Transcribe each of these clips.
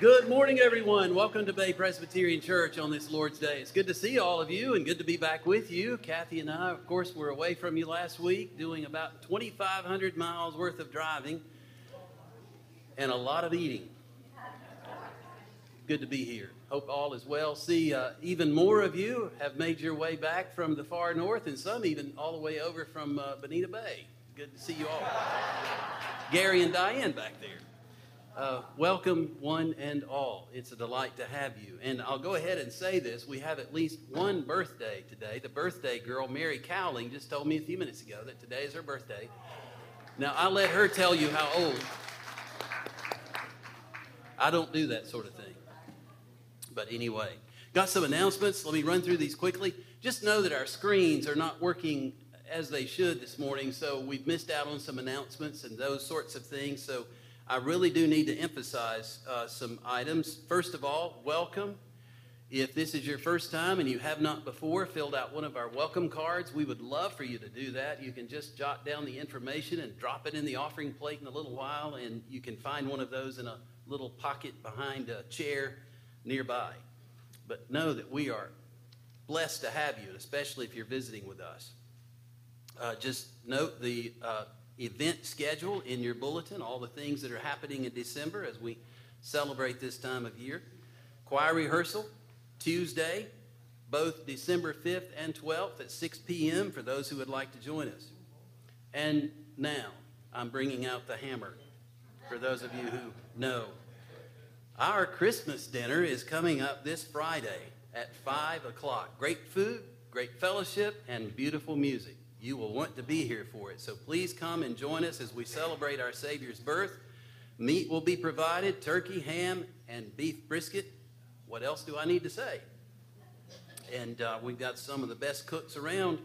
Good morning, everyone. Welcome to Bay Presbyterian Church on this Lord's Day. It's good to see all of you and good to be back with you. Kathy and I, of course, were away from you last week doing about 2,500 miles worth of driving and a lot of eating. Good to be here. Hope all is well. See, uh, even more of you have made your way back from the far north, and some even all the way over from uh, Bonita Bay. Good to see you all. Gary and Diane back there. Uh, welcome, one and all. It's a delight to have you. And I'll go ahead and say this. We have at least one birthday today. The birthday girl, Mary Cowling, just told me a few minutes ago that today is her birthday. Now, I'll let her tell you how old. I don't do that sort of thing. But anyway, got some announcements. Let me run through these quickly. Just know that our screens are not working as they should this morning, so we've missed out on some announcements and those sorts of things. So I really do need to emphasize uh, some items. First of all, welcome. If this is your first time and you have not before filled out one of our welcome cards, we would love for you to do that. You can just jot down the information and drop it in the offering plate in a little while, and you can find one of those in a little pocket behind a chair nearby. But know that we are blessed to have you, especially if you're visiting with us. Uh, just note the uh, event schedule in your bulletin, all the things that are happening in December as we celebrate this time of year. Choir rehearsal, Tuesday, both December 5th and 12th at 6 p.m. for those who would like to join us. And now I'm bringing out the hammer for those of you who know. Our Christmas dinner is coming up this Friday at 5 o'clock. Great food, great fellowship, and beautiful music. You will want to be here for it. So please come and join us as we celebrate our Savior's birth. Meat will be provided turkey, ham, and beef brisket. What else do I need to say? And uh, we've got some of the best cooks around.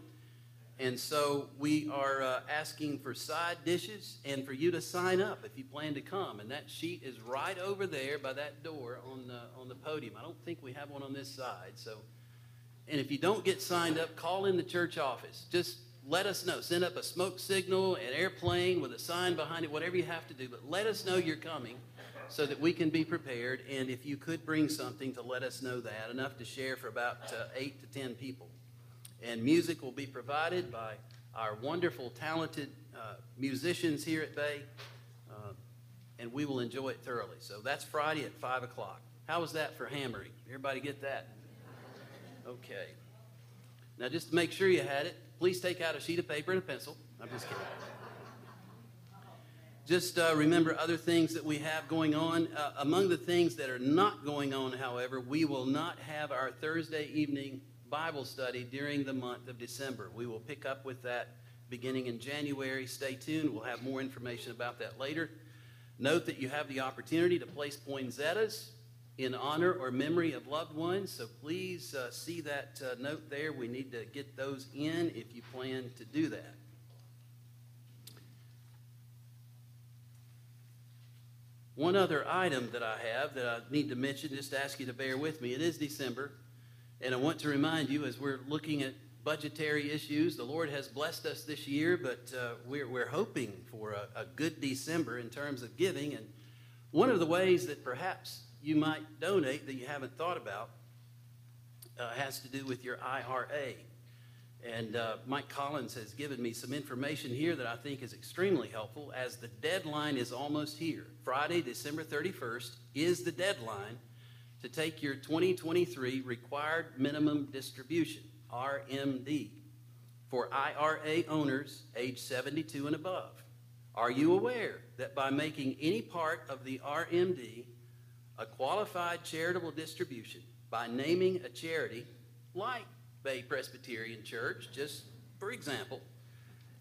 And so we are uh, asking for side dishes and for you to sign up if you plan to come. And that sheet is right over there by that door on the, on the podium. I don't think we have one on this side. So, and if you don't get signed up, call in the church office. Just let us know. Send up a smoke signal, an airplane with a sign behind it, whatever you have to do. But let us know you're coming so that we can be prepared. And if you could bring something to let us know that, enough to share for about uh, eight to ten people. And music will be provided by our wonderful, talented uh, musicians here at Bay. Uh, and we will enjoy it thoroughly. So that's Friday at 5 o'clock. How was that for hammering? Everybody get that? Okay. Now, just to make sure you had it, please take out a sheet of paper and a pencil. I'm just kidding. Just uh, remember other things that we have going on. Uh, among the things that are not going on, however, we will not have our Thursday evening Bible study during the month of December. We will pick up with that beginning in January. Stay tuned. We'll have more information about that later. Note that you have the opportunity to place poinsettias in honor or memory of loved ones. So please uh, see that uh, note there. We need to get those in if you plan to do that. One other item that I have that I need to mention, just to ask you to bear with me. It is December, and I want to remind you as we're looking at budgetary issues, the Lord has blessed us this year, but uh, we're, we're hoping for a, a good December in terms of giving. And one of the ways that perhaps you might donate that you haven't thought about uh, has to do with your IRA. And uh, Mike Collins has given me some information here that I think is extremely helpful as the deadline is almost here. Friday, December 31st, is the deadline to take your 2023 required minimum distribution, RMD, for IRA owners age 72 and above. Are you aware that by making any part of the RMD a qualified charitable distribution by naming a charity like Bay Presbyterian Church, just for example,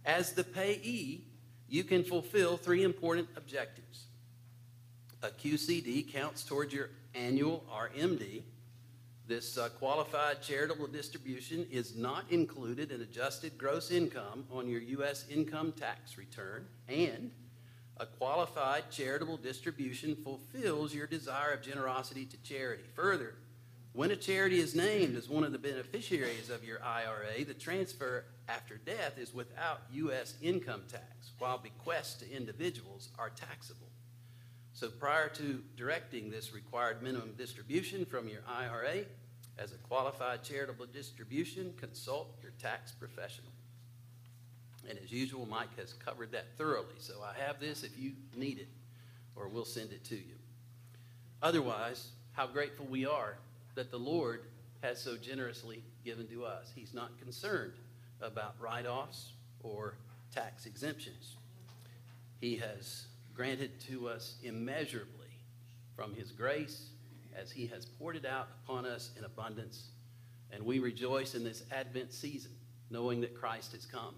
as the payee, you can fulfill three important objectives. A QCD counts towards your annual RMD. This uh, qualified charitable distribution is not included in adjusted gross income on your U.S. income tax return, and a qualified charitable distribution fulfills your desire of generosity to charity. Further, when a charity is named as one of the beneficiaries of your IRA, the transfer after death is without U.S. income tax, while bequests to individuals are taxable. So prior to directing this required minimum distribution from your IRA, as a qualified charitable distribution, consult your tax professional. And as usual, Mike has covered that thoroughly. So I have this if you need it, or we'll send it to you. Otherwise, how grateful we are that the Lord has so generously given to us. He's not concerned about write offs or tax exemptions. He has granted to us immeasurably from His grace as He has poured it out upon us in abundance. And we rejoice in this Advent season, knowing that Christ has come.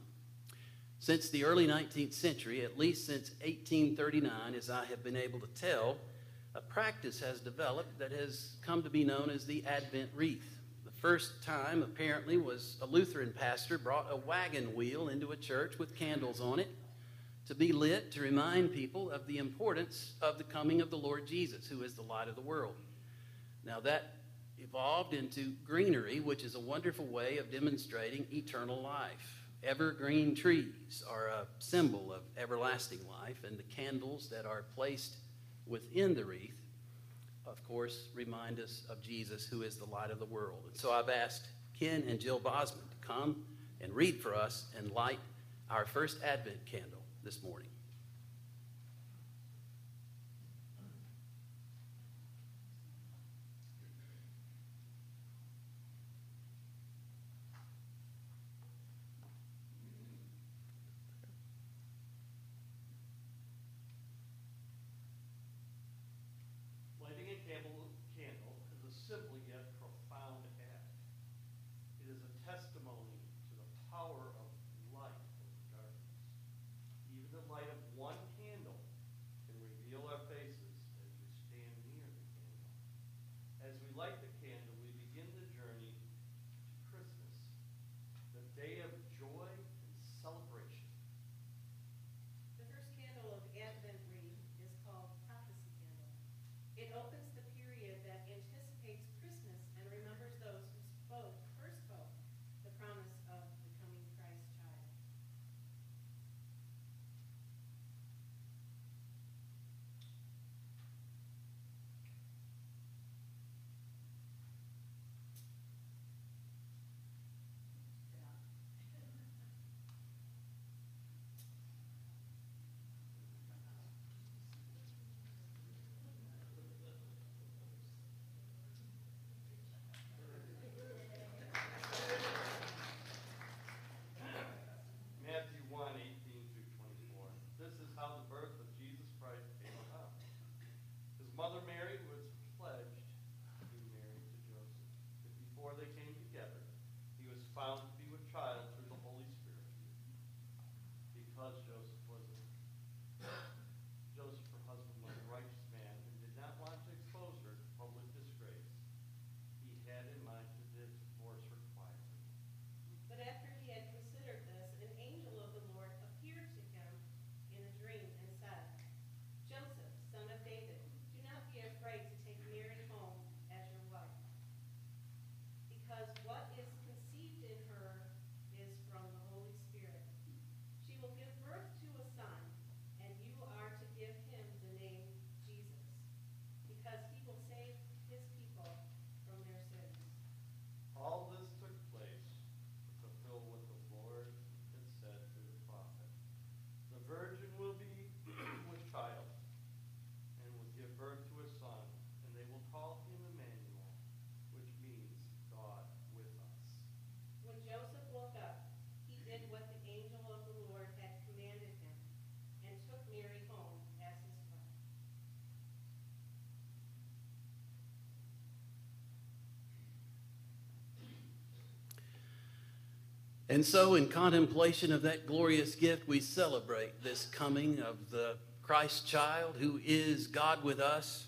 Since the early 19th century, at least since 1839, as I have been able to tell, a practice has developed that has come to be known as the Advent wreath. The first time, apparently, was a Lutheran pastor brought a wagon wheel into a church with candles on it to be lit to remind people of the importance of the coming of the Lord Jesus, who is the light of the world. Now, that evolved into greenery, which is a wonderful way of demonstrating eternal life. Evergreen trees are a symbol of everlasting life, and the candles that are placed within the wreath, of course, remind us of Jesus, who is the light of the world. And so I've asked Ken and Jill Bosman to come and read for us and light our first Advent candle this morning. And so, in contemplation of that glorious gift, we celebrate this coming of the Christ child who is God with us.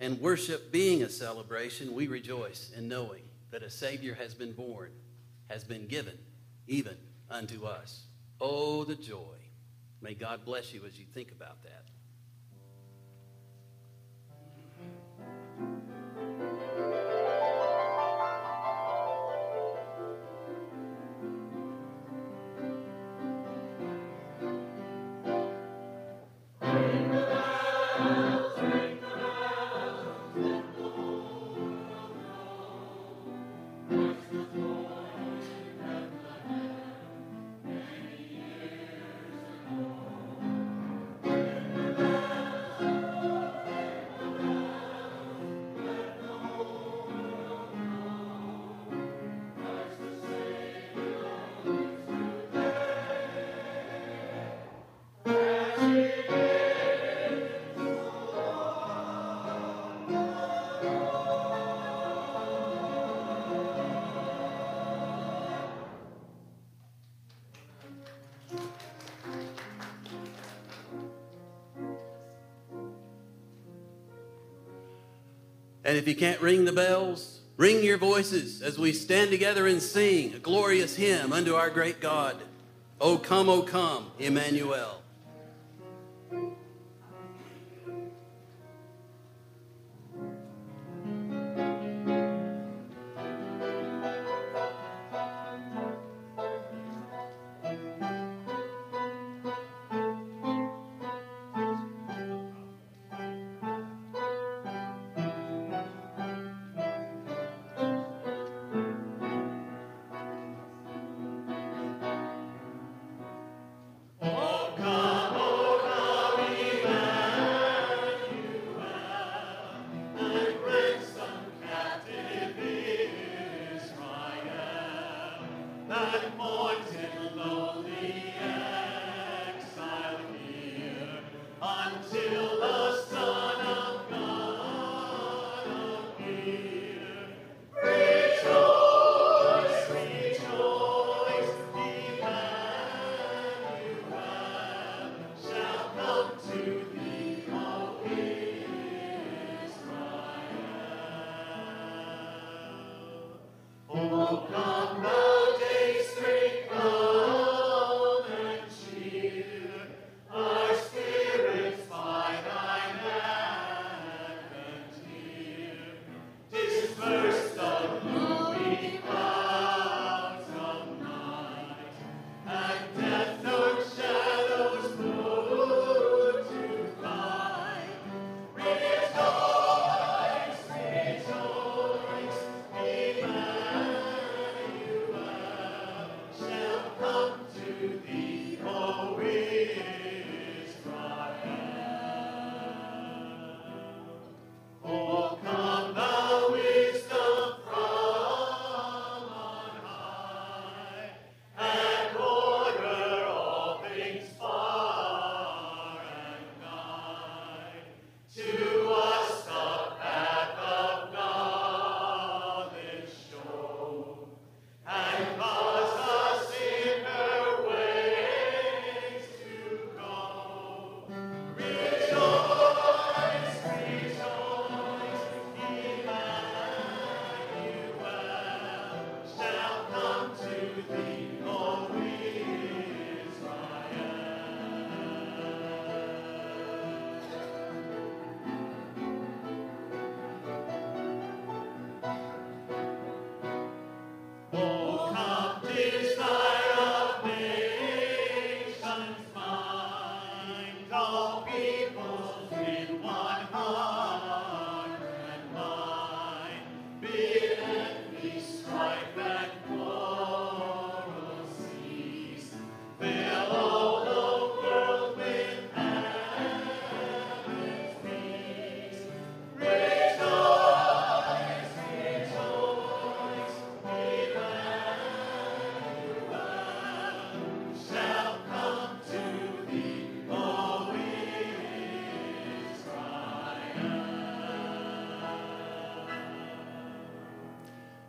And worship being a celebration, we rejoice in knowing that a Savior has been born, has been given, even unto us. Oh, the joy. May God bless you as you think about that. And if you can't ring the bells, ring your voices as we stand together and sing a glorious hymn unto our great God. O come, O come, Emmanuel.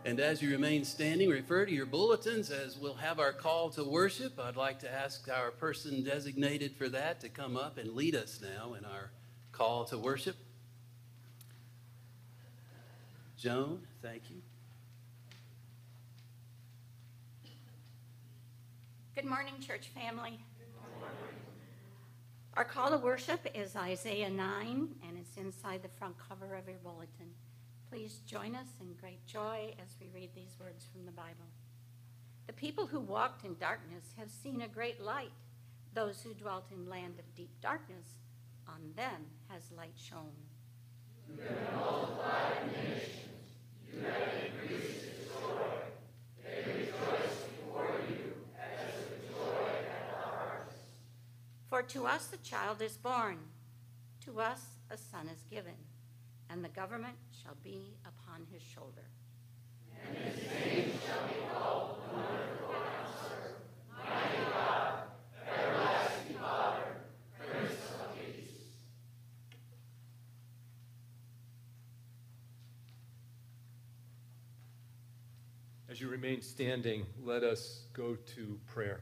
And as you remain standing, refer to your bulletins as we'll have our call to worship. I'd like to ask our person designated for that to come up and lead us now in our call to worship. Joan, thank you. Good morning, church family. Our call to worship is Isaiah 9, and it's inside the front cover of your bulletin. Please join us in great joy as we read these words from the Bible. The people who walked in darkness have seen a great light. Those who dwelt in land of deep darkness, on them has light shone. You have multiplied nations. You have increased joy. They rejoice before you as joy at the. For to us a child is born, to us a son is given and the government shall be upon his shoulder. And his name shall be called Wonderful Counselor, Mighty God, Everlasting Father, Prince of Peace. As you remain standing, let us go to prayer.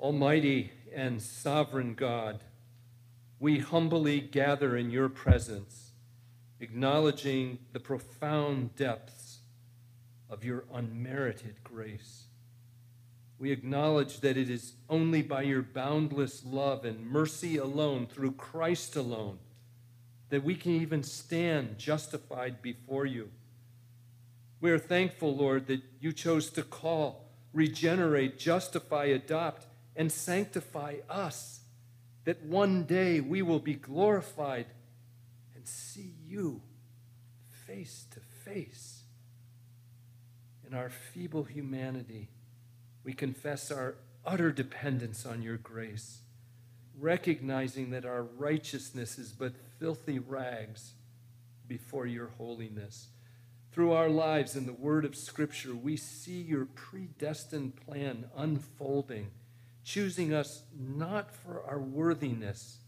Almighty and sovereign God, we humbly gather in your presence acknowledging the profound depths of your unmerited grace. We acknowledge that it is only by your boundless love and mercy alone, through Christ alone, that we can even stand justified before you. We are thankful, Lord, that you chose to call, regenerate, justify, adopt, and sanctify us, that one day we will be glorified and see you face to face. In our feeble humanity, we confess our utter dependence on your grace recognizing that our righteousness is but filthy rags before your holiness. Through our lives and the word of Scripture, we see your predestined plan unfolding, choosing us not for our worthiness,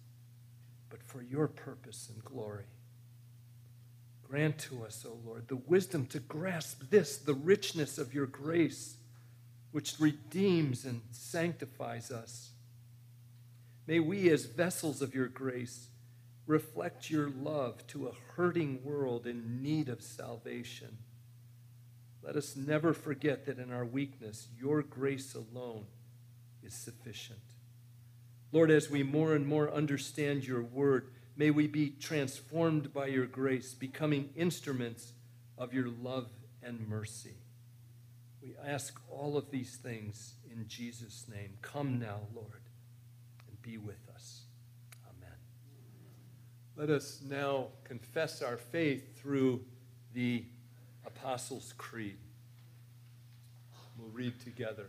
but for your purpose and glory. Grant to us, O Lord, the wisdom to grasp this, the richness of your grace, which redeems and sanctifies us May we, as vessels of your grace, reflect your love to a hurting world in need of salvation. Let us never forget that in our weakness, your grace alone is sufficient. Lord, as we more and more understand your word, may we be transformed by your grace, becoming instruments of your love and mercy. We ask all of these things in Jesus' name. Come now, Lord and be with us. Amen. Let us now confess our faith through the Apostles' Creed. We'll read together.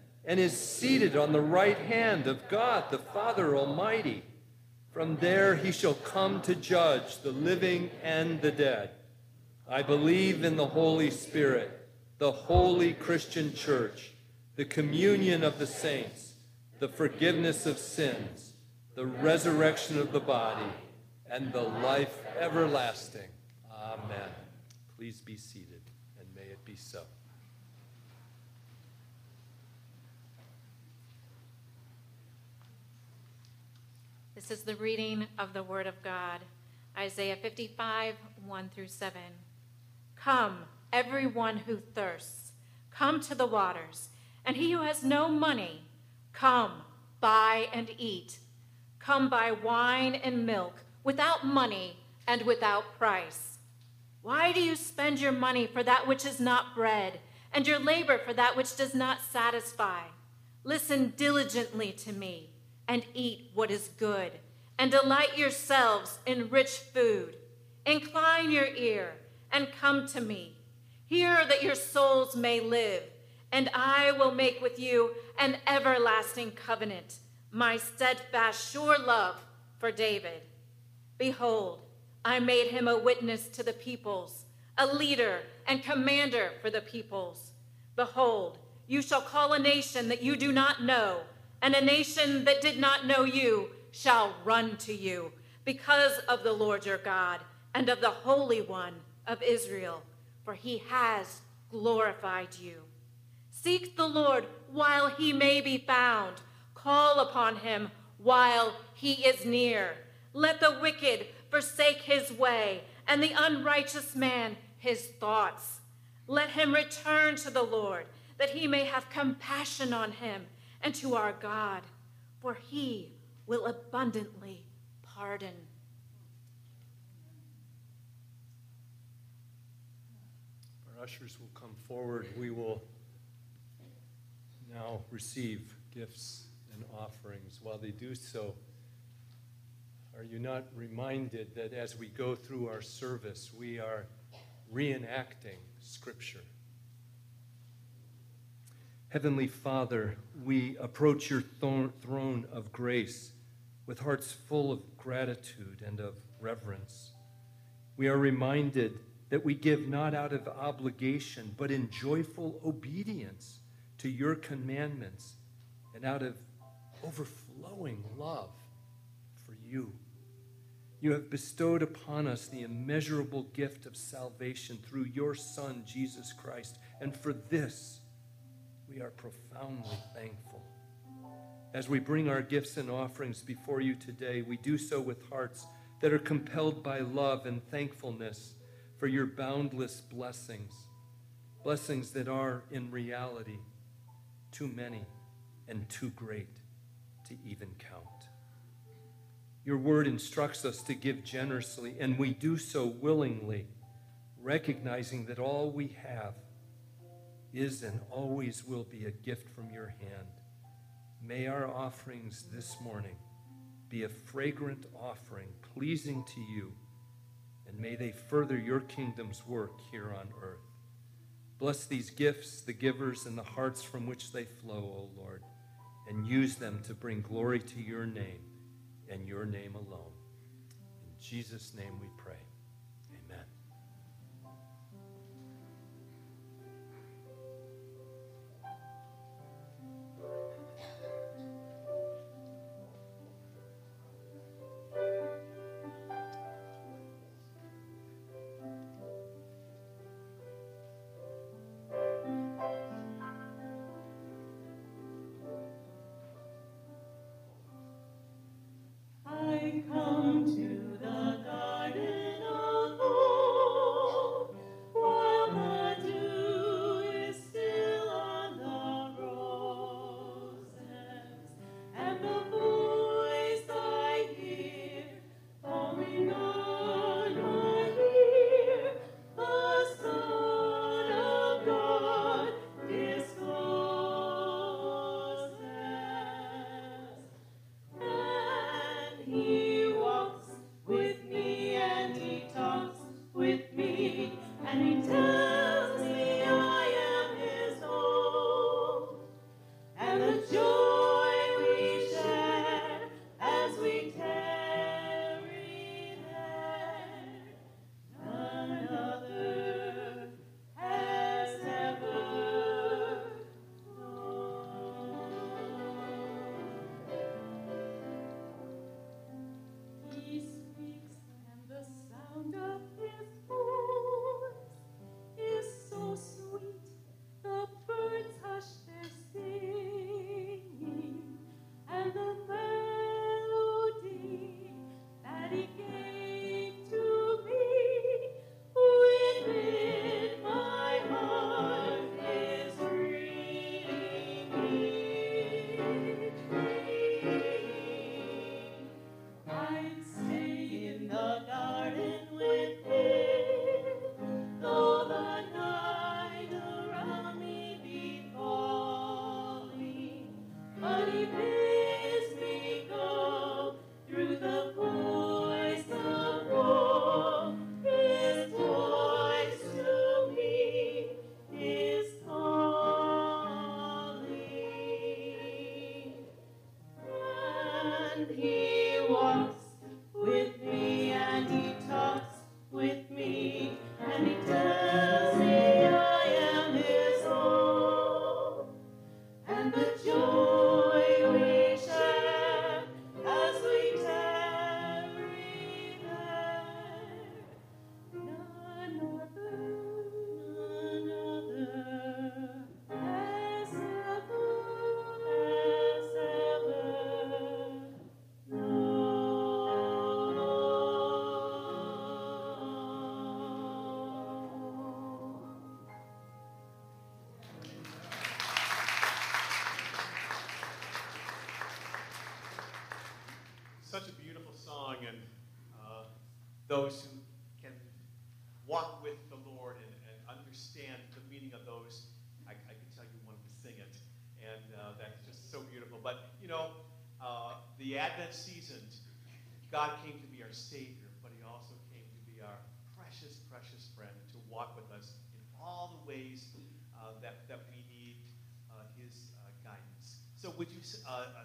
and is seated on the right hand of God the Father Almighty. From there he shall come to judge the living and the dead. I believe in the Holy Spirit, the holy Christian church, the communion of the saints, the forgiveness of sins the resurrection of the body, and the life everlasting. Amen. Please be seated, and may it be so. Is the reading of the Word of God. Isaiah 55, 1 through 7. Come, everyone who thirsts, come to the waters, and he who has no money, come, buy and eat. Come buy wine and milk without money and without price. Why do you spend your money for that which is not bread, and your labor for that which does not satisfy? Listen diligently to me, and eat what is good, and delight yourselves in rich food. Incline your ear, and come to me. Hear that your souls may live, and I will make with you an everlasting covenant my steadfast, sure love for David. Behold, I made him a witness to the peoples, a leader and commander for the peoples. Behold, you shall call a nation that you do not know, and a nation that did not know you shall run to you because of the Lord your God and of the Holy One of Israel, for he has glorified you. Seek the Lord while he may be found Call upon him while he is near. Let the wicked forsake his way, and the unrighteous man his thoughts. Let him return to the Lord, that he may have compassion on him, and to our God, for he will abundantly pardon. Our ushers will come forward. We will now receive gifts and offerings. While they do so, are you not reminded that as we go through our service, we are reenacting Scripture? Heavenly Father, we approach your throne of grace with hearts full of gratitude and of reverence. We are reminded that we give not out of obligation, but in joyful obedience to your commandments and out of overflowing love for you. You have bestowed upon us the immeasurable gift of salvation through your Son, Jesus Christ, and for this we are profoundly thankful. As we bring our gifts and offerings before you today, we do so with hearts that are compelled by love and thankfulness for your boundless blessings, blessings that are in reality too many and too great to even count. Your word instructs us to give generously, and we do so willingly, recognizing that all we have is and always will be a gift from your hand. May our offerings this morning be a fragrant offering, pleasing to you, and may they further your kingdom's work here on earth. Bless these gifts, the givers, and the hearts from which they flow, O Lord, and use them to bring glory to your name and your name alone. In Jesus' name we pray.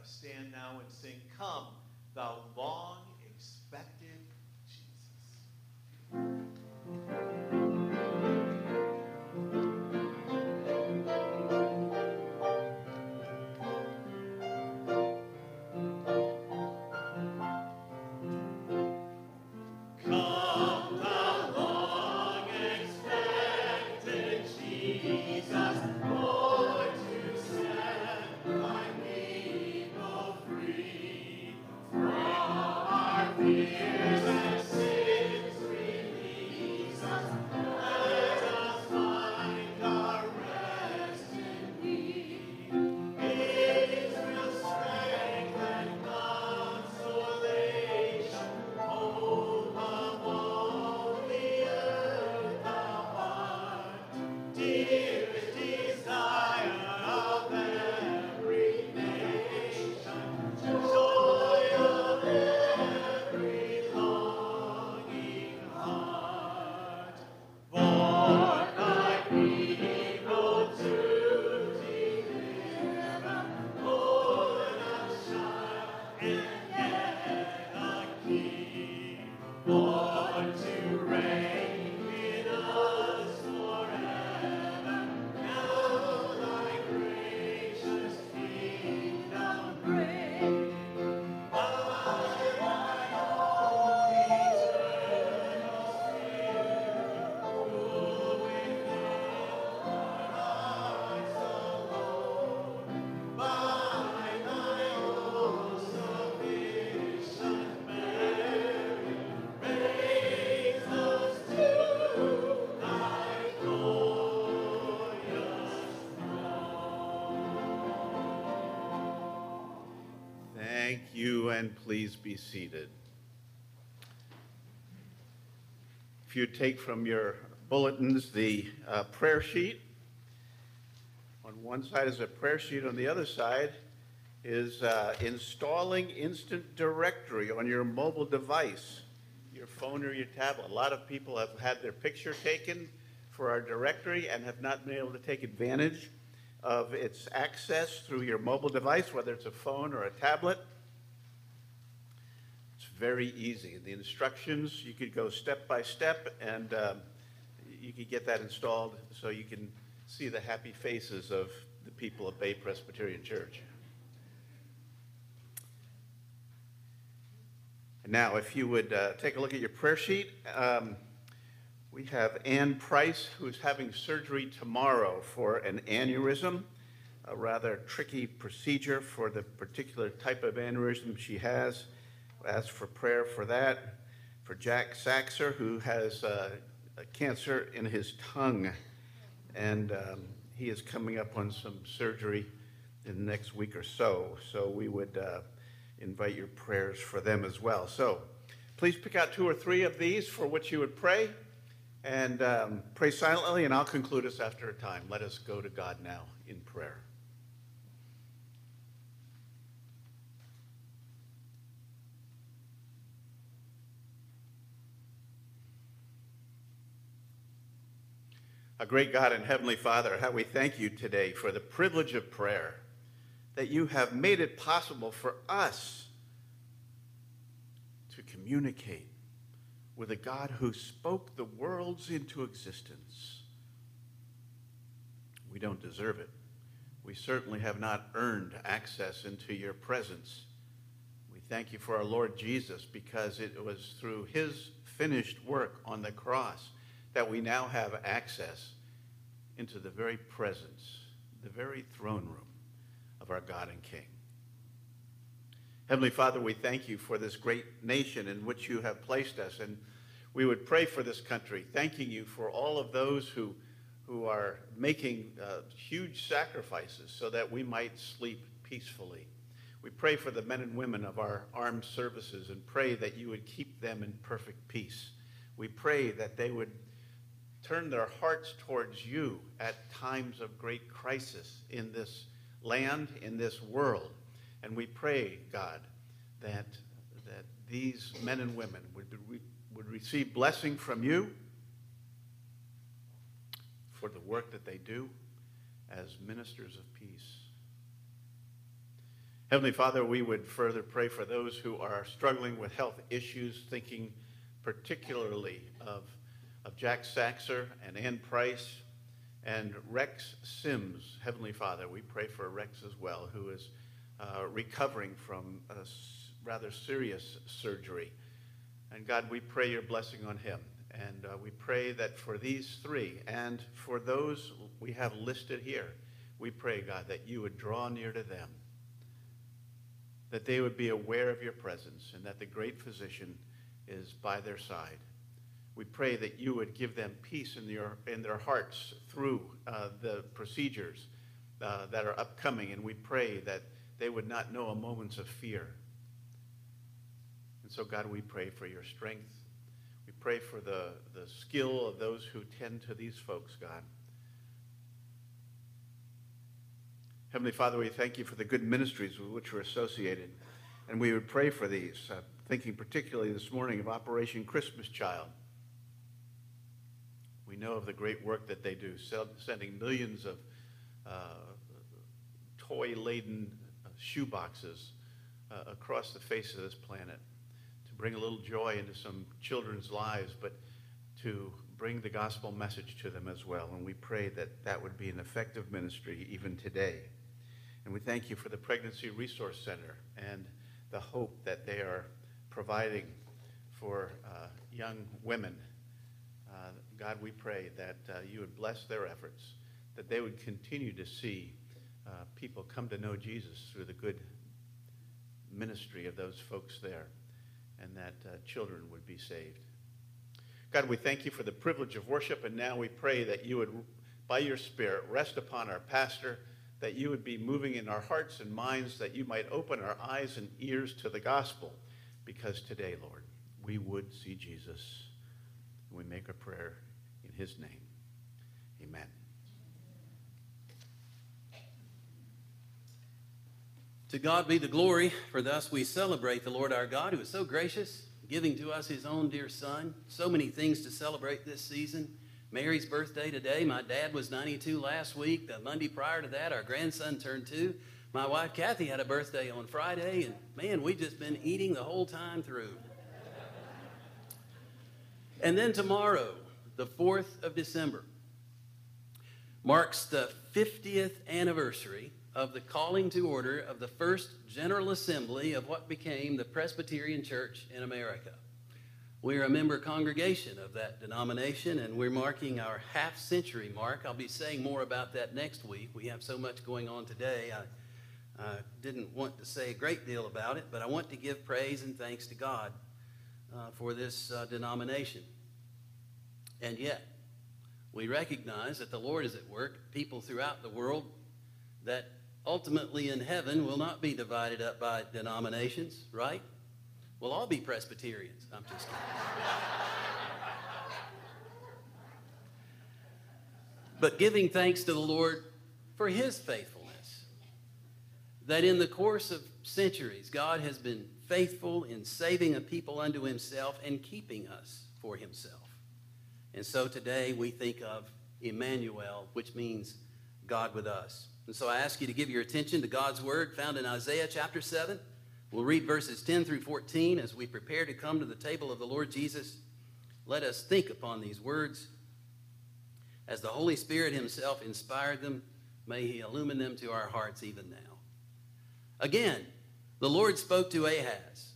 Stand now and sing, Come, thou and please be seated. If you take from your bulletins the uh, prayer sheet, on one side is a prayer sheet, on the other side is uh, installing Instant Directory on your mobile device, your phone or your tablet. A lot of people have had their picture taken for our directory and have not been able to take advantage of its access through your mobile device, whether it's a phone or a tablet. Very easy. The instructions, you could go step by step and um, you could get that installed so you can see the happy faces of the people of Bay Presbyterian Church. Now, if you would uh, take a look at your prayer sheet, um, we have Ann Price, who's having surgery tomorrow for an aneurysm, a rather tricky procedure for the particular type of aneurysm she has. Ask for prayer for that. For Jack Saxer, who has uh, cancer in his tongue, and um, he is coming up on some surgery in the next week or so. So we would uh, invite your prayers for them as well. So please pick out two or three of these for which you would pray and um, pray silently, and I'll conclude us after a time. Let us go to God now in prayer. Our great God and Heavenly Father, how we thank you today for the privilege of prayer, that you have made it possible for us to communicate with a God who spoke the worlds into existence. We don't deserve it. We certainly have not earned access into your presence. We thank you for our Lord Jesus because it was through his finished work on the cross that we now have access into the very presence, the very throne room of our God and King. Heavenly Father, we thank you for this great nation in which you have placed us. And we would pray for this country, thanking you for all of those who, who are making uh, huge sacrifices so that we might sleep peacefully. We pray for the men and women of our armed services and pray that you would keep them in perfect peace. We pray that they would turn their hearts towards you at times of great crisis in this land, in this world. And we pray, God, that, that these men and women would, be, would receive blessing from you for the work that they do as ministers of peace. Heavenly Father, we would further pray for those who are struggling with health issues, thinking particularly of, of Jack Saxer and Ann Price and Rex Sims. Heavenly Father, we pray for Rex as well, who is uh, recovering from a rather serious surgery. And God, we pray your blessing on him. And uh, we pray that for these three and for those we have listed here, we pray, God, that you would draw near to them, that they would be aware of your presence, and that the great physician is by their side. We pray that you would give them peace in, your, in their hearts through uh, the procedures uh, that are upcoming, and we pray that they would not know a moment of fear. And so, God, we pray for your strength. We pray for the, the skill of those who tend to these folks, God. Heavenly Father, we thank you for the good ministries with which we're associated. And we would pray for these, uh, thinking particularly this morning of Operation Christmas Child. We know of the great work that they do, sending millions of uh, toy laden uh, shoeboxes uh, across the face of this planet to bring a little joy into some children's lives. But to bring the gospel message to them as well. And we pray that that would be an effective ministry even today. And we thank you for the Pregnancy Resource Center and the hope that they are providing for uh, young women. God, we pray that uh, you would bless their efforts, that they would continue to see uh, people come to know Jesus through the good ministry of those folks there, and that uh, children would be saved. God, we thank you for the privilege of worship, and now we pray that you would, by your Spirit, rest upon our pastor, that you would be moving in our hearts and minds, that you might open our eyes and ears to the gospel, because today, Lord, we would see Jesus. We make a prayer his name. Amen. To God be the glory, for thus we celebrate the Lord our God, who is so gracious, giving to us his own dear Son. So many things to celebrate this season. Mary's birthday today. My dad was 92 last week. The Monday prior to that, our grandson turned two. My wife Kathy had a birthday on Friday, and man, we've just been eating the whole time through. And then tomorrow, the 4th of December, marks the 50th anniversary of the calling to order of the first General Assembly of what became the Presbyterian Church in America. We're a member congregation of that denomination, and we're marking our half century mark. I'll be saying more about that next week. We have so much going on today. I uh, didn't want to say a great deal about it, but I want to give praise and thanks to God uh, for this uh, denomination. And yet, we recognize that the Lord is at work. People throughout the world that ultimately in heaven will not be divided up by denominations, right? We'll all be Presbyterians. I'm just kidding. but giving thanks to the Lord for his faithfulness. That in the course of centuries, God has been faithful in saving a people unto himself and keeping us for himself. And so today we think of Emmanuel, which means God with us. And so I ask you to give your attention to God's word found in Isaiah chapter 7. We'll read verses 10 through 14 as we prepare to come to the table of the Lord Jesus. Let us think upon these words. As the Holy Spirit Himself inspired them, may He illumine them to our hearts even now. Again, the Lord spoke to Ahaz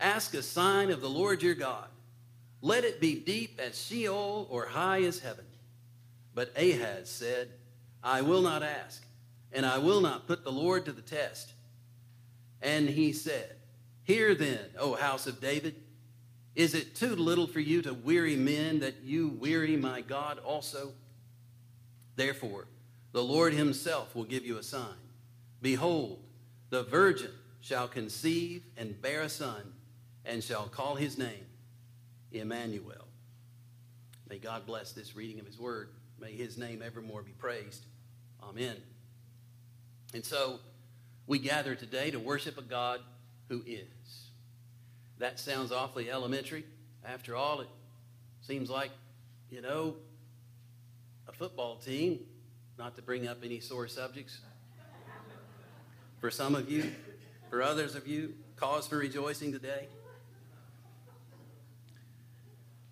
Ask a sign of the Lord your God. Let it be deep as Sheol or high as heaven. But Ahaz said, I will not ask and I will not put the Lord to the test. And he said, Hear then, O house of David, is it too little for you to weary men that you weary my God also? Therefore, the Lord himself will give you a sign. Behold, the virgin shall conceive and bear a son, and shall call his name Emmanuel. May God bless this reading of his word. May his name evermore be praised. Amen. And so we gather today to worship a God who is. That sounds awfully elementary. After all, it seems like, you know, a football team, not to bring up any sore subjects, for some of you, for others of you, cause for rejoicing today.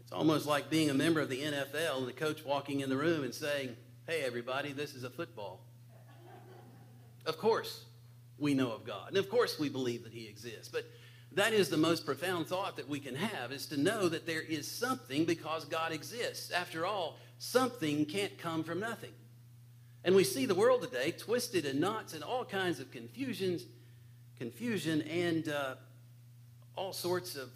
It's almost like being a member of the NFL and the coach walking in the room and saying, Hey, everybody, this is a football. Of course, we know of God. And of course, we believe that He exists. But that is the most profound thought that we can have is to know that there is something because God exists. After all, something can't come from nothing. And we see the world today twisted in knots and all kinds of confusions, confusion and uh, all sorts of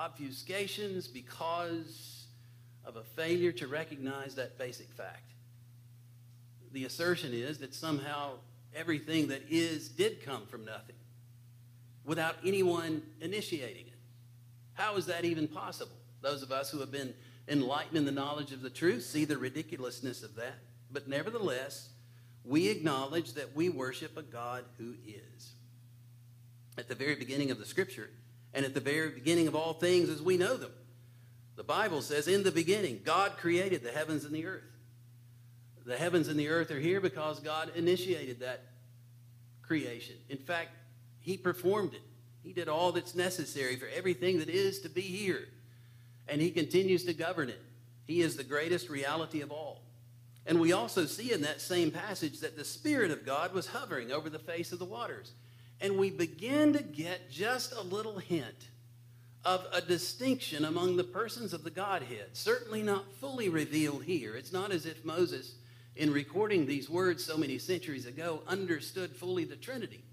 obfuscations because of a failure to recognize that basic fact the assertion is that somehow everything that is did come from nothing without anyone initiating it. How is that even possible? Those of us who have been enlightened in the knowledge of the truth see the ridiculousness of that. But nevertheless, we acknowledge that we worship a God who is. At the very beginning of the scripture, and at the very beginning of all things as we know them, the Bible says, In the beginning, God created the heavens and the earth. The heavens and the earth are here because God initiated that creation. In fact, He performed it. He did all that's necessary for everything that is to be here. and he continues to govern it. He is the greatest reality of all. And we also see in that same passage that the Spirit of God was hovering over the face of the waters. And we begin to get just a little hint of a distinction among the persons of the Godhead. Certainly not fully revealed here. It's not as if Moses, in recording these words so many centuries ago, understood fully the Trinity.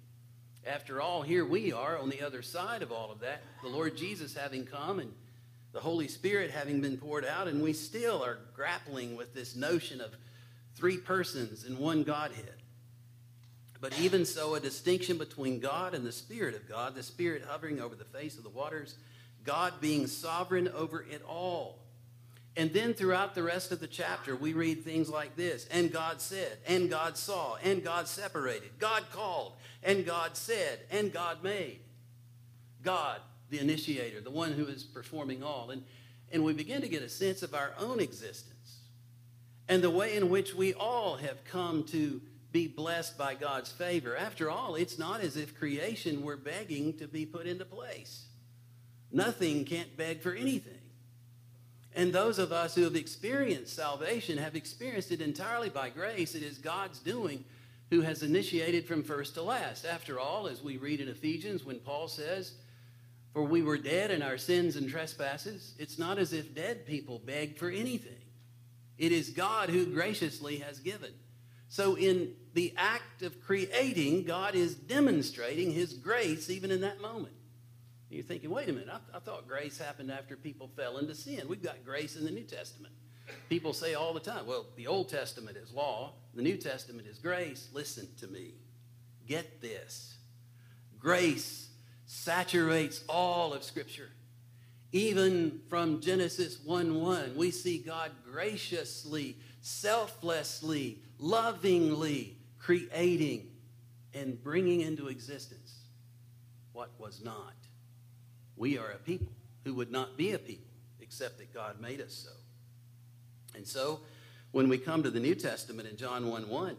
After all, here we are on the other side of all of that, the Lord Jesus having come and the Holy Spirit having been poured out, and we still are grappling with this notion of three persons in one Godhead. But even so, a distinction between God and the Spirit of God, the Spirit hovering over the face of the waters, God being sovereign over it all. And then throughout the rest of the chapter, we read things like this And God said, and God saw, and God separated, God called, and God said, and God made. God, the initiator, the one who is performing all. And, and we begin to get a sense of our own existence and the way in which we all have come to be blessed by God's favor. After all, it's not as if creation were begging to be put into place. Nothing can't beg for anything. And those of us who have experienced salvation have experienced it entirely by grace. It is God's doing who has initiated from first to last. After all, as we read in Ephesians, when Paul says, For we were dead in our sins and trespasses, it's not as if dead people beg for anything. It is God who graciously has given. So, in the act of creating, God is demonstrating his grace even in that moment. You're thinking, wait a minute, I, I, thought grace happened after people fell into sin. We've got grace in the New Testament. People say all the time, well, the Old Testament is law, the New Testament is grace. Listen to me. Get this. Grace saturates all of Scripture. Even from Genesis 1 1, we see God graciously, selflessly, lovingly creating and bringing into existence what was not. We are a people who would not be a people except that God made us so. And so, when we come to the New Testament in John 1 1,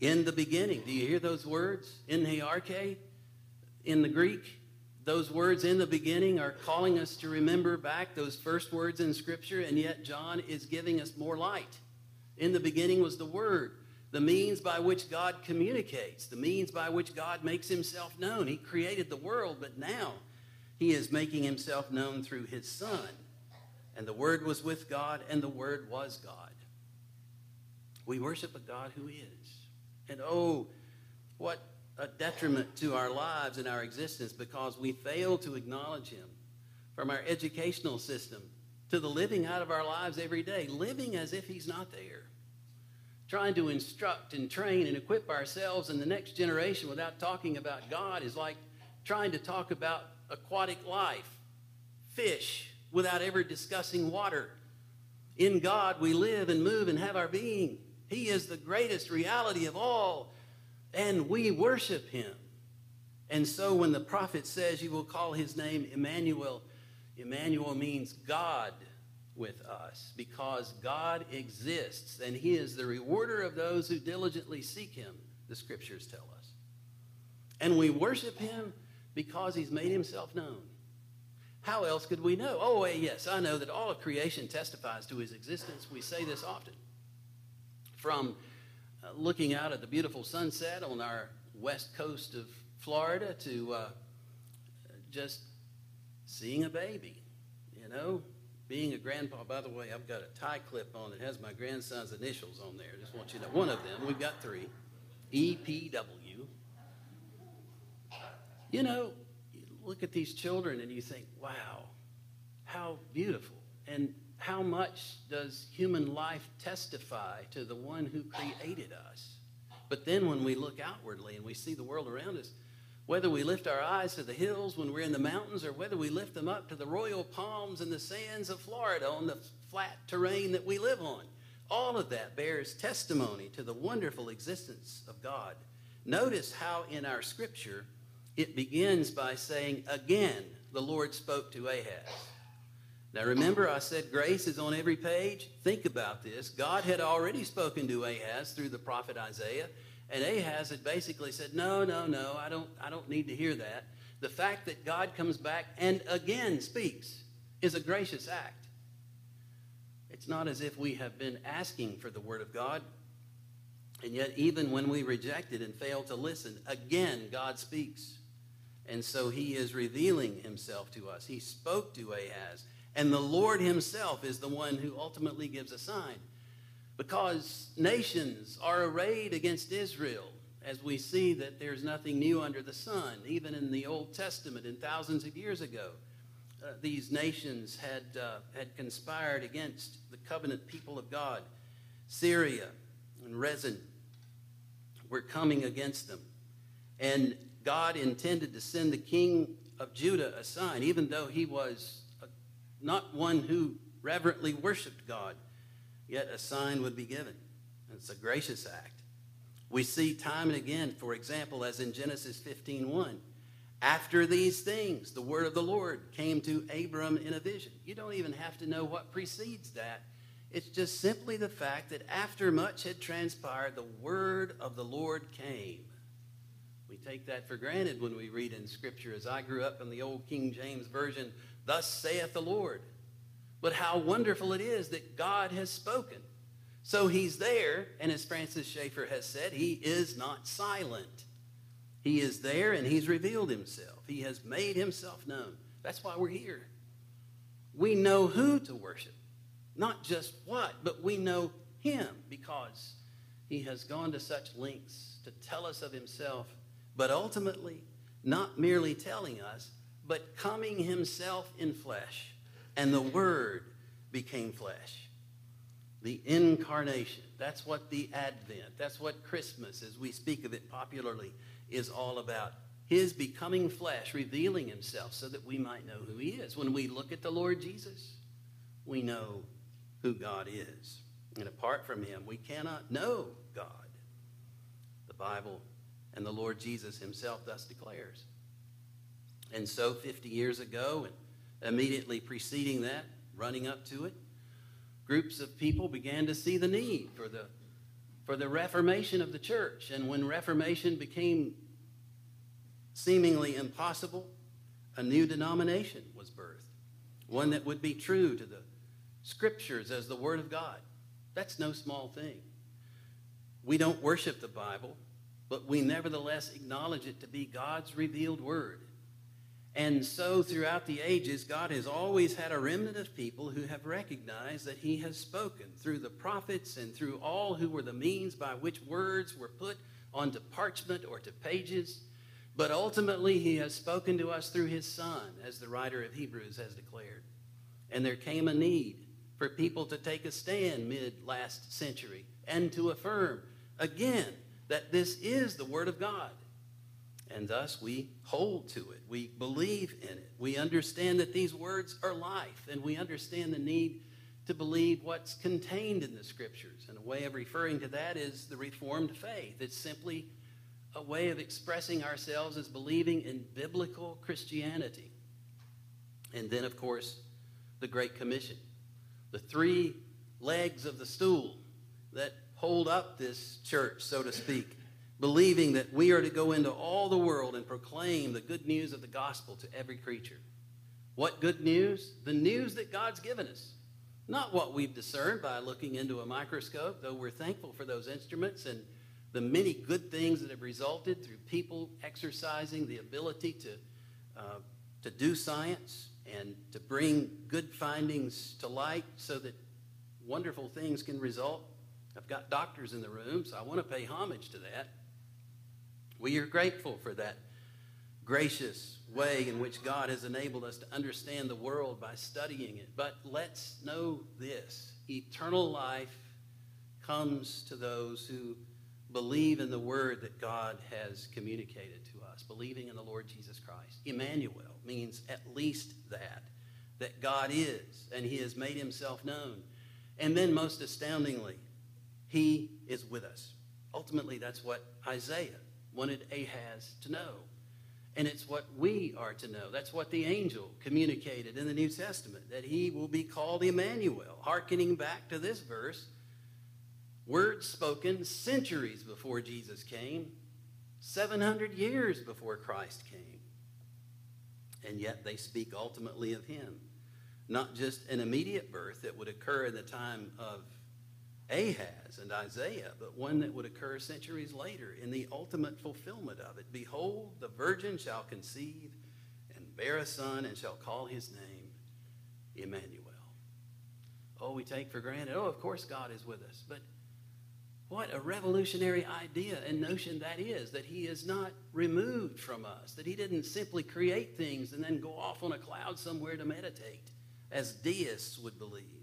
in the beginning, do you hear those words? In the arche, in the Greek, those words in the beginning are calling us to remember back those first words in Scripture, and yet John is giving us more light. In the beginning was the Word, the means by which God communicates, the means by which God makes himself known. He created the world, but now he is making himself known through his Son. And the Word was with God, and the Word was God. We worship a God who is. And oh, what a detriment to our lives and our existence because we fail to acknowledge Him. From our educational system to the living out of our lives every day, living as if He's not there. Trying to instruct and train and equip ourselves and the next generation without talking about God is like trying to talk about aquatic life, fish, without ever discussing water. In God, we live and move and have our being. He is the greatest reality of all and we worship him. And so when the prophet says, You will call his name Emmanuel, Emmanuel means God with us because God exists and he is the rewarder of those who diligently seek him, the scriptures tell us. And we worship him because he's made himself known. How else could we know? Oh, yes, I know that all of creation testifies to his existence. We say this often. From uh, looking out at the beautiful sunset on our west coast of Florida to uh, just seeing a baby, you know, being a grandpa. By the way, I've got a tie clip on that has my grandson's initials on there. Just want you to know. One of them, we've got three EPW. You know, you look at these children and you think, wow, how beautiful. And how much does human life testify to the one who created us? But then when we look outwardly and we see the world around us, whether we lift our eyes to the hills when we're in the mountains or whether we lift them up to the royal palms and the sands of Florida on the flat terrain that we live on, all of that bears testimony to the wonderful existence of God. Notice how in our scripture it begins by saying, Again, the Lord spoke to Ahaz. Now, remember, I said grace is on every page? Think about this. God had already spoken to Ahaz through the prophet Isaiah, and Ahaz had basically said, No, no, no, I don't, I don't need to hear that. The fact that God comes back and again speaks is a gracious act. It's not as if we have been asking for the Word of God. And yet, even when we reject it and fail to listen, again, God speaks. And so he is revealing himself to us. He spoke to Ahaz. And the Lord himself is the one who ultimately gives a sign. Because nations are arrayed against Israel, as we see that there's nothing new under the sun, even in the Old Testament and thousands of years ago. Uh, these nations had, uh, had conspired against the covenant people of God. Syria and Rezin were coming against them. And God intended to send the king of Judah a sign, even though he was a, not one who reverently worshiped God, yet a sign would be given. It's a gracious act. We see time and again, for example, as in Genesis 15:1, after these things, the word of the Lord came to Abram in a vision. You don't even have to know what precedes that. It's just simply the fact that after much had transpired, the word of the Lord came. We take that for granted when we read in Scripture. As I grew up in the old King James Version, thus saith the Lord. But how wonderful it is that God has spoken. So he's there, and as Francis Schaeffer has said, he is not silent. He is there and he's revealed himself. He has made himself known. That's why we're here. We know who to worship, not just what, but we know him because he has gone to such lengths to tell us of himself, but ultimately, not merely telling us, but coming himself in flesh. And the Word became flesh. The incarnation. That's what the Advent, that's what Christmas, as we speak of it popularly, is all about. His becoming flesh, revealing himself so that we might know who he is. When we look at the Lord Jesus, we know who God is. And apart from him, we cannot know God. The Bible and the Lord Jesus himself thus declares. And so, 50 years ago, and immediately preceding that, running up to it, groups of people began to see the need for the for the reformation of the church. And when reformation became seemingly impossible, a new denomination was birthed, one that would be true to the scriptures as the Word of God. That's no small thing. We don't worship the Bible, but we nevertheless acknowledge it to be God's revealed Word. And so, throughout the ages, God has always had a remnant of people who have recognized that He has spoken through the prophets and through all who were the means by which words were put onto parchment or to pages. But ultimately, He has spoken to us through His Son, as the writer of Hebrews has declared. And there came a need for people to take a stand mid last century and to affirm again that this is the Word of God and thus we hold to it. We believe in it. We understand that these words are life, and we understand the need to believe what's contained in the scriptures. And a way of referring to that is the Reformed faith. It's simply a way of expressing ourselves as believing in biblical Christianity. And then, of course, the Great Commission. The three legs of the stool that hold up this church, so to speak believing that we are to go into all the world and proclaim the good news of the gospel to every creature. What good news? The news that God's given us. Not what we've discerned by looking into a microscope, though we're thankful for those instruments and the many good things that have resulted through people exercising the ability to, uh, to do science and to bring good findings to light so that wonderful things can result. I've got doctors in the room, so I want to pay homage to that. We are grateful for that gracious way in which God has enabled us to understand the world by studying it. But let's know this eternal life comes to those who believe in the word that God has communicated to us, believing in the Lord Jesus Christ. Emmanuel means at least that, that God is, and he has made himself known. And then, most astoundingly, he is with us. Ultimately, that's what Isaiah wanted Ahaz to know. And it's what we are to know. That's what the angel communicated in the New Testament, that he will be called Emmanuel, hearkening back to this verse. Words spoken centuries before Jesus came, 700 years before Christ came. And yet they speak ultimately of him. not just an immediate birth that would occur in the time of Ahaz and Isaiah, but one that would occur centuries later in the ultimate fulfillment of it. Behold, the virgin shall conceive and bear a son and shall call his name Emmanuel. Oh, we take for granted, oh, of course God is with us. But what a revolutionary idea and notion that is that he is not removed from us, that he didn't simply create things and then go off on a cloud somewhere to meditate, as deists would believe.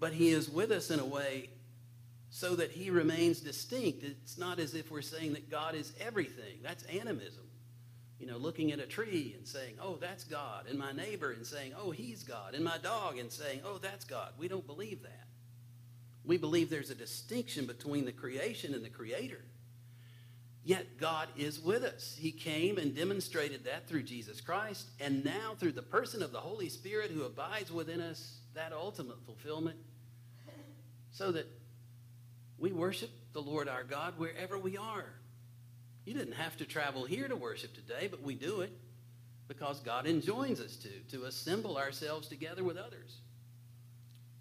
But he is with us in a way so that he remains distinct. It's not as if we're saying that God is everything. That's animism. You know, looking at a tree and saying, oh, that's God, and my neighbor and saying, oh, he's God, and my dog and saying, oh, that's God. We don't believe that. We believe there's a distinction between the creation and the creator. Yet God is with us. He came and demonstrated that through Jesus Christ, and now through the person of the Holy Spirit who abides within us, that ultimate fulfillment, so that we worship the Lord our God wherever we are. You didn't have to travel here to worship today, but we do it because God enjoins us to, to assemble ourselves together with others.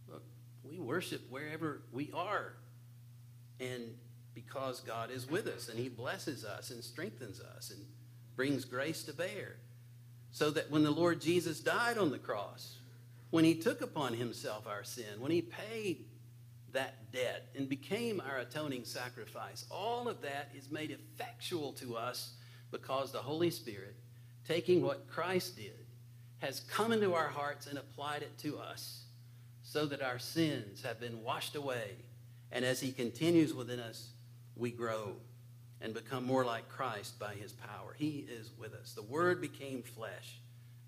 Look, we worship wherever we are. And because God is with us and He blesses us and strengthens us and brings grace to bear. So that when the Lord Jesus died on the cross, when He took upon Himself our sin, when He paid that debt and became our atoning sacrifice. All of that is made effectual to us because the Holy Spirit, taking what Christ did, has come into our hearts and applied it to us so that our sins have been washed away. And as He continues within us, we grow and become more like Christ by His power. He is with us. The Word became flesh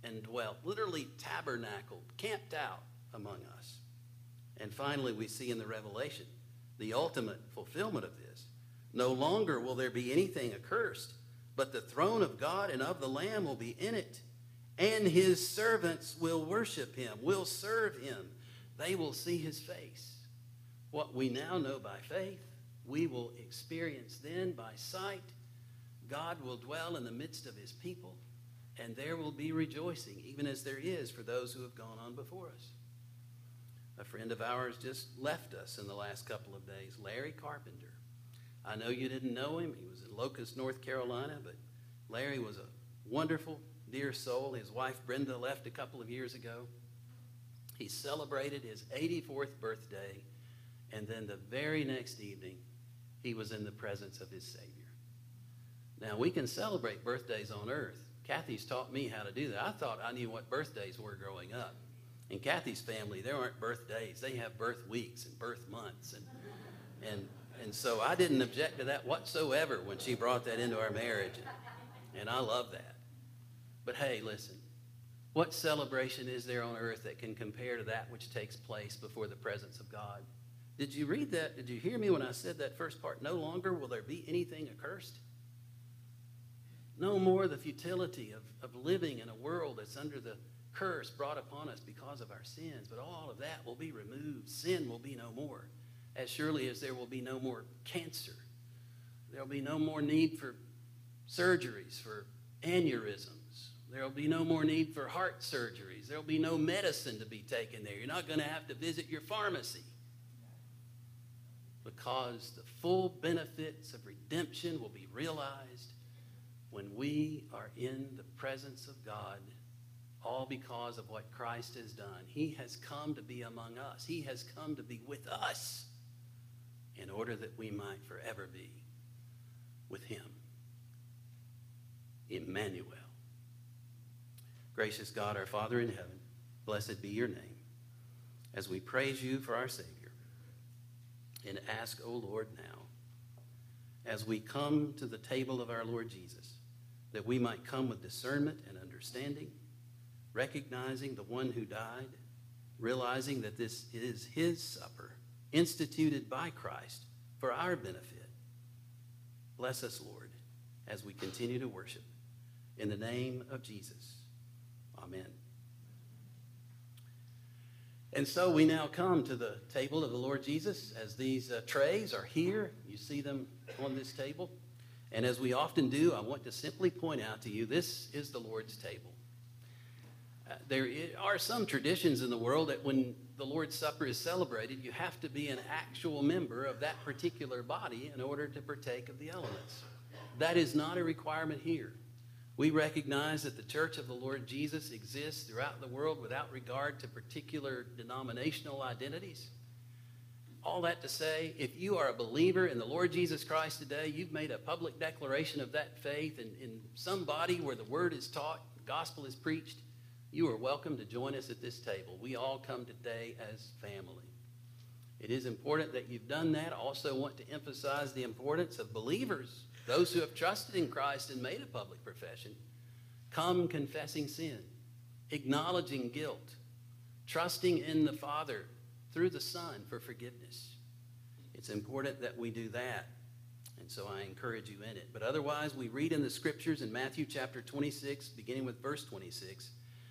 and dwelt, literally tabernacled, camped out among us. And finally, we see in the Revelation the ultimate fulfillment of this. No longer will there be anything accursed, but the throne of God and of the Lamb will be in it, and his servants will worship him, will serve him. They will see his face. What we now know by faith, we will experience then by sight. God will dwell in the midst of his people, and there will be rejoicing, even as there is for those who have gone on before us. A friend of ours just left us in the last couple of days, Larry Carpenter. I know you didn't know him. He was in Locust, North Carolina, but Larry was a wonderful, dear soul. His wife Brenda left a couple of years ago. He celebrated his 84th birthday, and then the very next evening, he was in the presence of his Savior. Now, we can celebrate birthdays on earth. Kathy's taught me how to do that. I thought I knew what birthdays were growing up. In Kathy's family, there aren't birthdays. They have birth weeks and birth months. And, and, and so I didn't object to that whatsoever when she brought that into our marriage. And, and I love that. But hey, listen, what celebration is there on earth that can compare to that which takes place before the presence of God? Did you read that? Did you hear me when I said that first part? No longer will there be anything accursed. No more the futility of, of living in a world that's under the curse brought upon us because of our sins, but all of that will be removed. Sin will be no more, as surely as there will be no more cancer. There will be no more need for surgeries, for aneurysms. There will be no more need for heart surgeries. There will be no medicine to be taken there. You're not going to have to visit your pharmacy because the full benefits of redemption will be realized when we are in the presence of God all because of what Christ has done. He has come to be among us, He has come to be with us in order that we might forever be with Him. Emmanuel. Gracious God, our Father in heaven, blessed be your name as we praise you for our Savior and ask, O Lord, now, as we come to the table of our Lord Jesus, that we might come with discernment and understanding recognizing the one who died, realizing that this is his supper, instituted by Christ for our benefit. Bless us, Lord, as we continue to worship. In the name of Jesus. Amen. And so we now come to the table of the Lord Jesus as these uh, trays are here. You see them on this table. And as we often do, I want to simply point out to you this is the Lord's table. There are some traditions in the world that when the Lord's Supper is celebrated, you have to be an actual member of that particular body in order to partake of the elements. That is not a requirement here. We recognize that the Church of the Lord Jesus exists throughout the world without regard to particular denominational identities. All that to say, if you are a believer in the Lord Jesus Christ today, you've made a public declaration of that faith in, in some body where the word is taught, the gospel is preached, you are welcome to join us at this table. We all come today as family. It is important that you've done that. I also want to emphasize the importance of believers, those who have trusted in Christ and made a public profession. Come confessing sin, acknowledging guilt, trusting in the Father through the Son for forgiveness. It's important that we do that. And so I encourage you in it. But otherwise, we read in the scriptures in Matthew chapter 26, beginning with verse 26.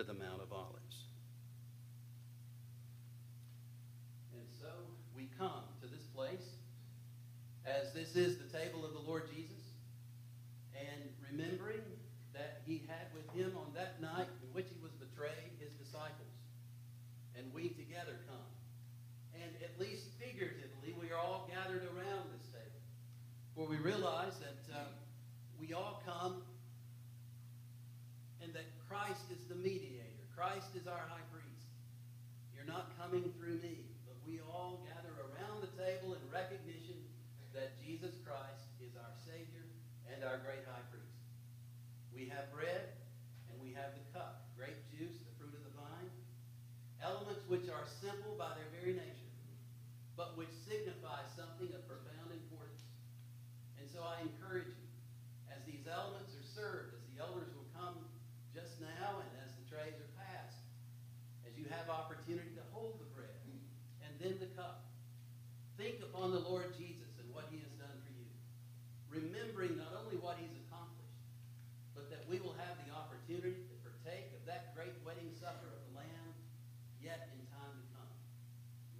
to the Mount of Olives. And so we come to this place as this is the table of the Lord Jesus, and remembering that he had with him on that night in which he was betrayed his disciples. And we together come. And at least figuratively, we are all gathered around this table. For we realize that uh, we all come and that Christ is the mediator. Christ is our high priest. You're not coming through me, but we all gather around the table in recognition that Jesus Christ is our Savior and our great high priest. We have bread and we have the cup, grape juice, the fruit of the vine, elements which are simple by their very nature, but which signify something of profound importance. And so I encourage you, as these elements are served, as the elders will come just now, and as the trays are passed, as you have opportunity to hold the bread and then the cup, upon the Lord Jesus and what he has done for you, remembering not only what he's accomplished, but that we will have the opportunity to partake of that great wedding supper of the Lamb yet in time to come.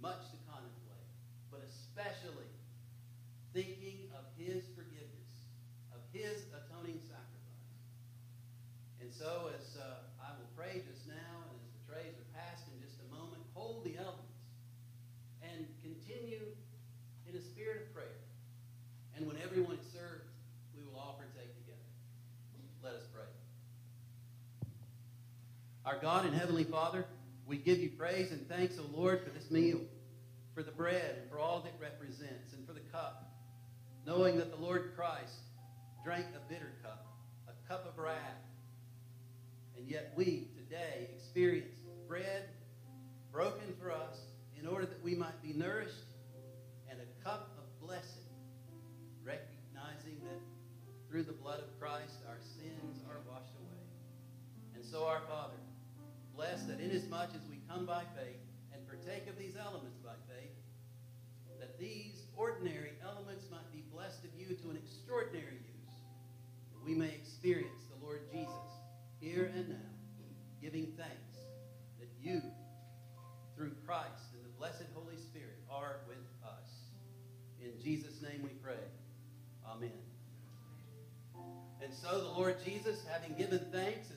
Much to contemplate, but especially thinking of his forgiveness, of his atoning sacrifice. And so, as uh, I will pray just now, and as the trays are passed in just a moment, hold the elements and continue in a spirit of prayer. And when everyone is served, we will all partake together. Let us pray. Our God and Heavenly Father, we give you praise and thanks, O Lord, for this meal, for the bread, and for all that it represents, and for the cup, knowing that the Lord Christ drank a bitter cup, a cup of wrath. And yet we today experience bread broken for us in order that we might be nourished, and a cup of blessing, recognizing that through the blood of Christ our sins are washed away. And so, our Father, bless that inasmuch as we come by faith and partake of these elements by faith, that these ordinary elements might be blessed of you to an extraordinary use, that we may experience the Lord Jesus here and now, giving thanks that you, through Christ and the blessed Holy Spirit, are with us. In Jesus' name we pray. Amen. And so the Lord Jesus, having given thanks,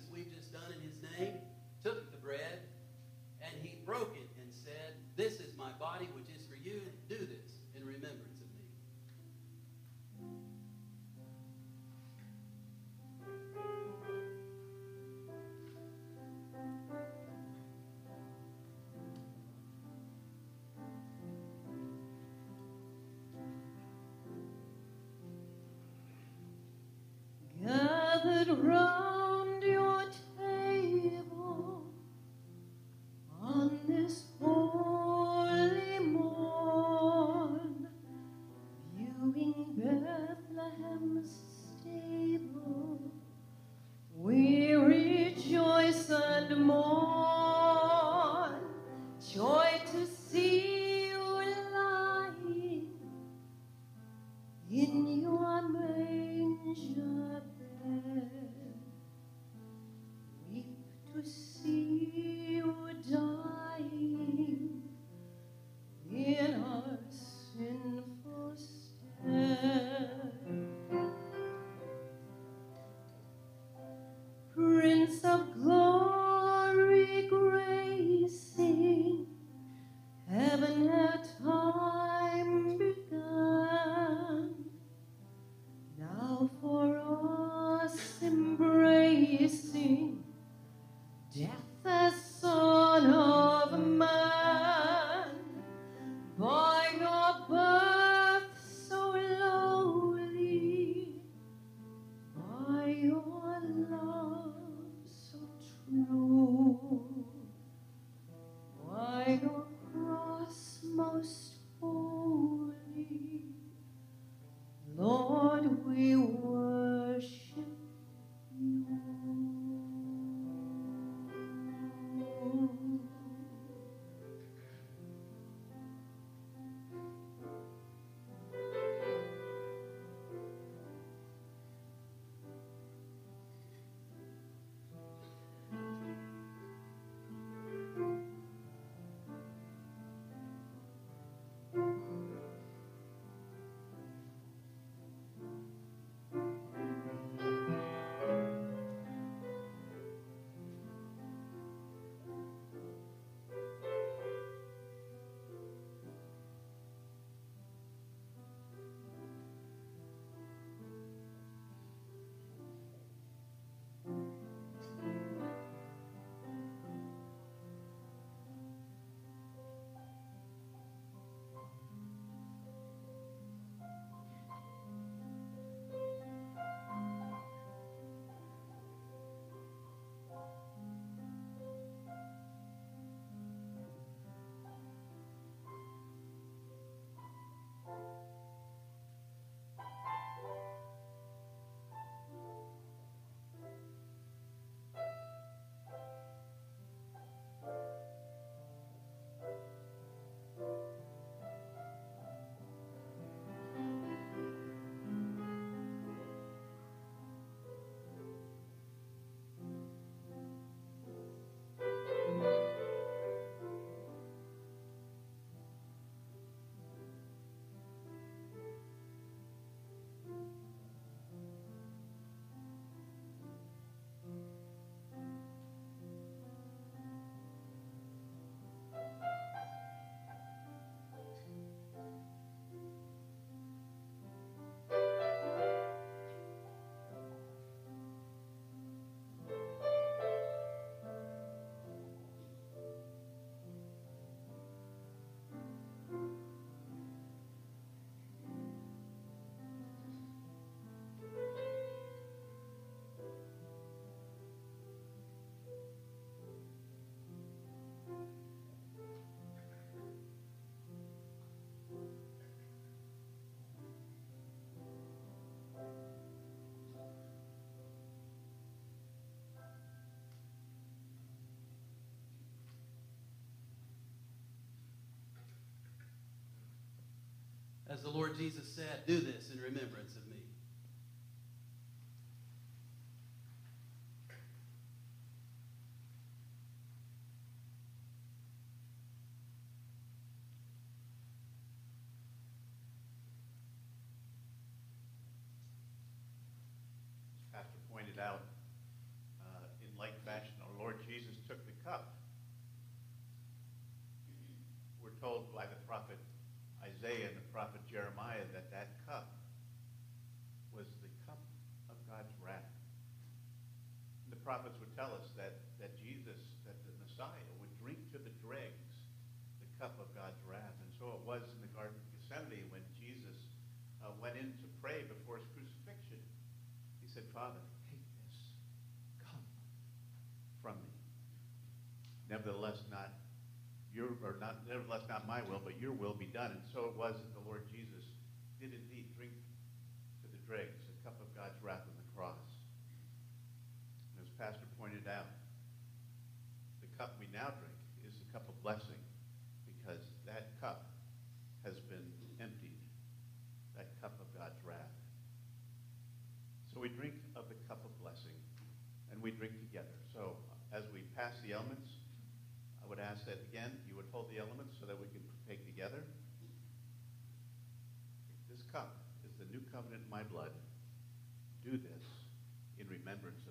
As the Lord Jesus said, do this in remembrance of me. As Pastor pointed out, uh, in like fashion, our Lord Jesus took the cup. We're told by the prophet Isaiah and the prophet Jeremiah that that cup was the cup of God's wrath. The prophets would tell us that, that Jesus, that the Messiah, would drink to the dregs the cup of God's wrath. And so it was in the Garden of Gethsemane when Jesus uh, went in to pray before his crucifixion. He said, Father, take this cup from me. Nevertheless, not your or not nevertheless not my will, but your will be done. And so it was that the Lord Jesus did indeed drink to the dregs the cup of God's wrath on the cross. And as Pastor pointed out, the cup we now drink is the cup of blessing, because that cup has been emptied, that cup of God's wrath. So we drink of the cup of blessing, and we drink together. So as we pass the elements, I would ask that again hold the elements so that we can take together. This cup is the new covenant in my blood. Do this in remembrance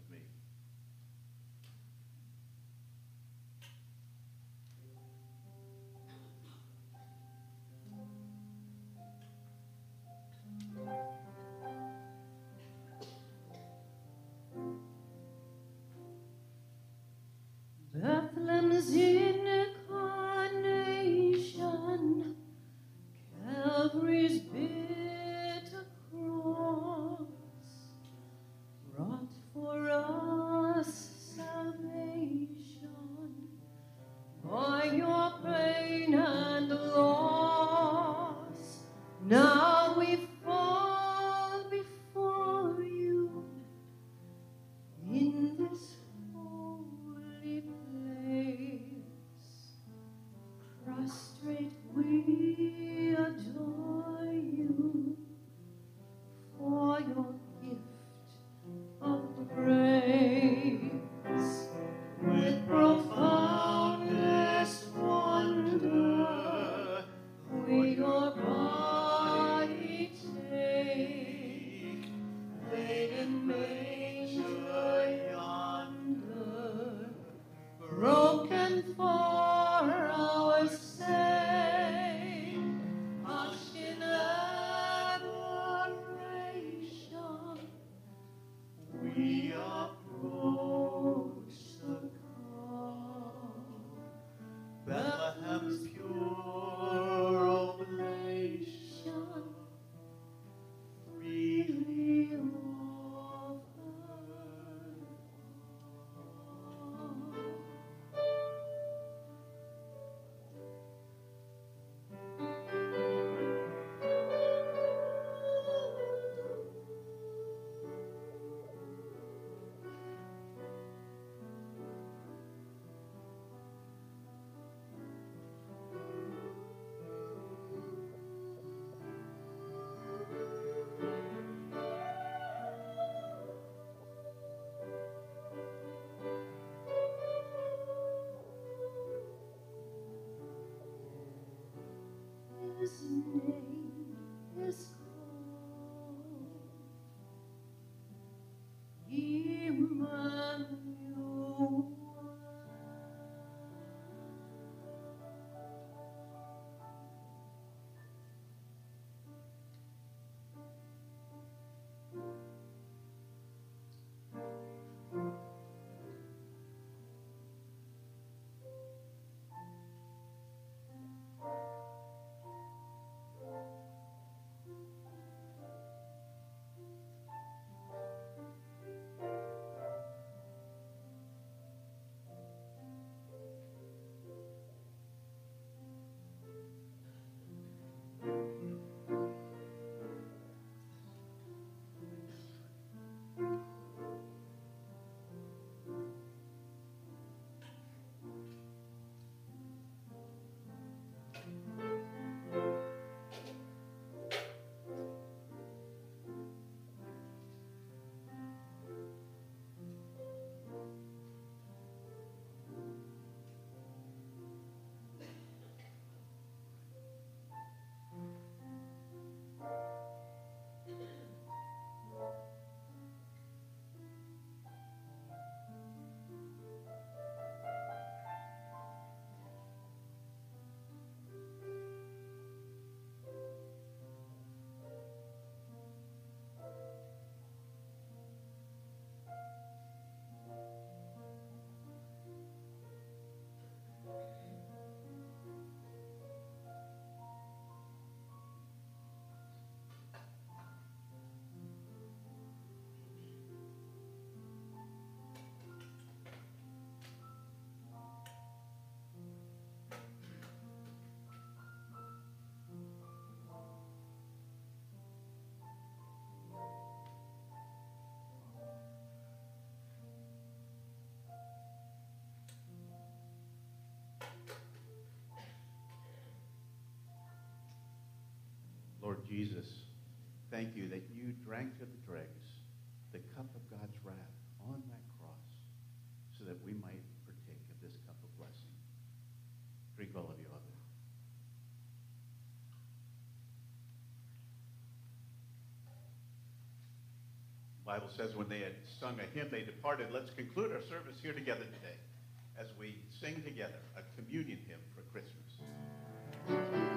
Lord Jesus, thank you that you drank to the dregs the cup of God's wrath on that cross so that we might partake of this cup of blessing. Drink all of you of it. The Bible says when they had sung a hymn, they departed. Let's conclude our service here together today as we sing together a communion hymn for Christmas.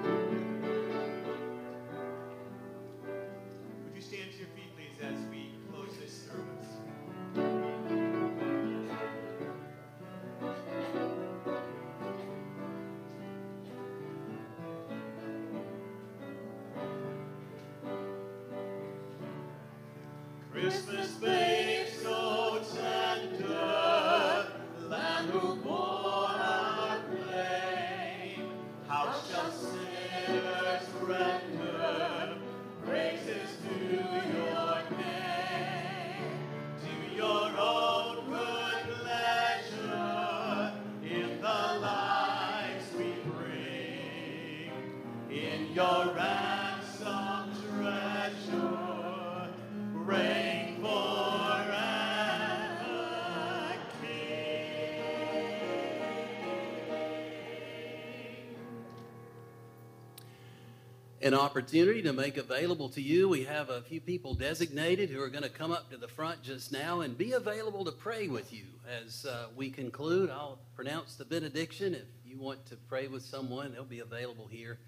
An opportunity to make available to you. We have a few people designated who are going to come up to the front just now and be available to pray with you. As uh, we conclude, I'll pronounce the benediction. If you want to pray with someone, they'll be available here.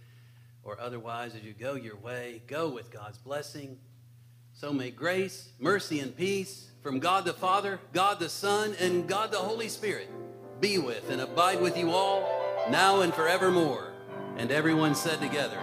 Or otherwise, as you go your way, go with God's blessing. So may grace, mercy, and peace from God the Father, God the Son, and God the Holy Spirit be with and abide with you all now and forevermore. And everyone said together,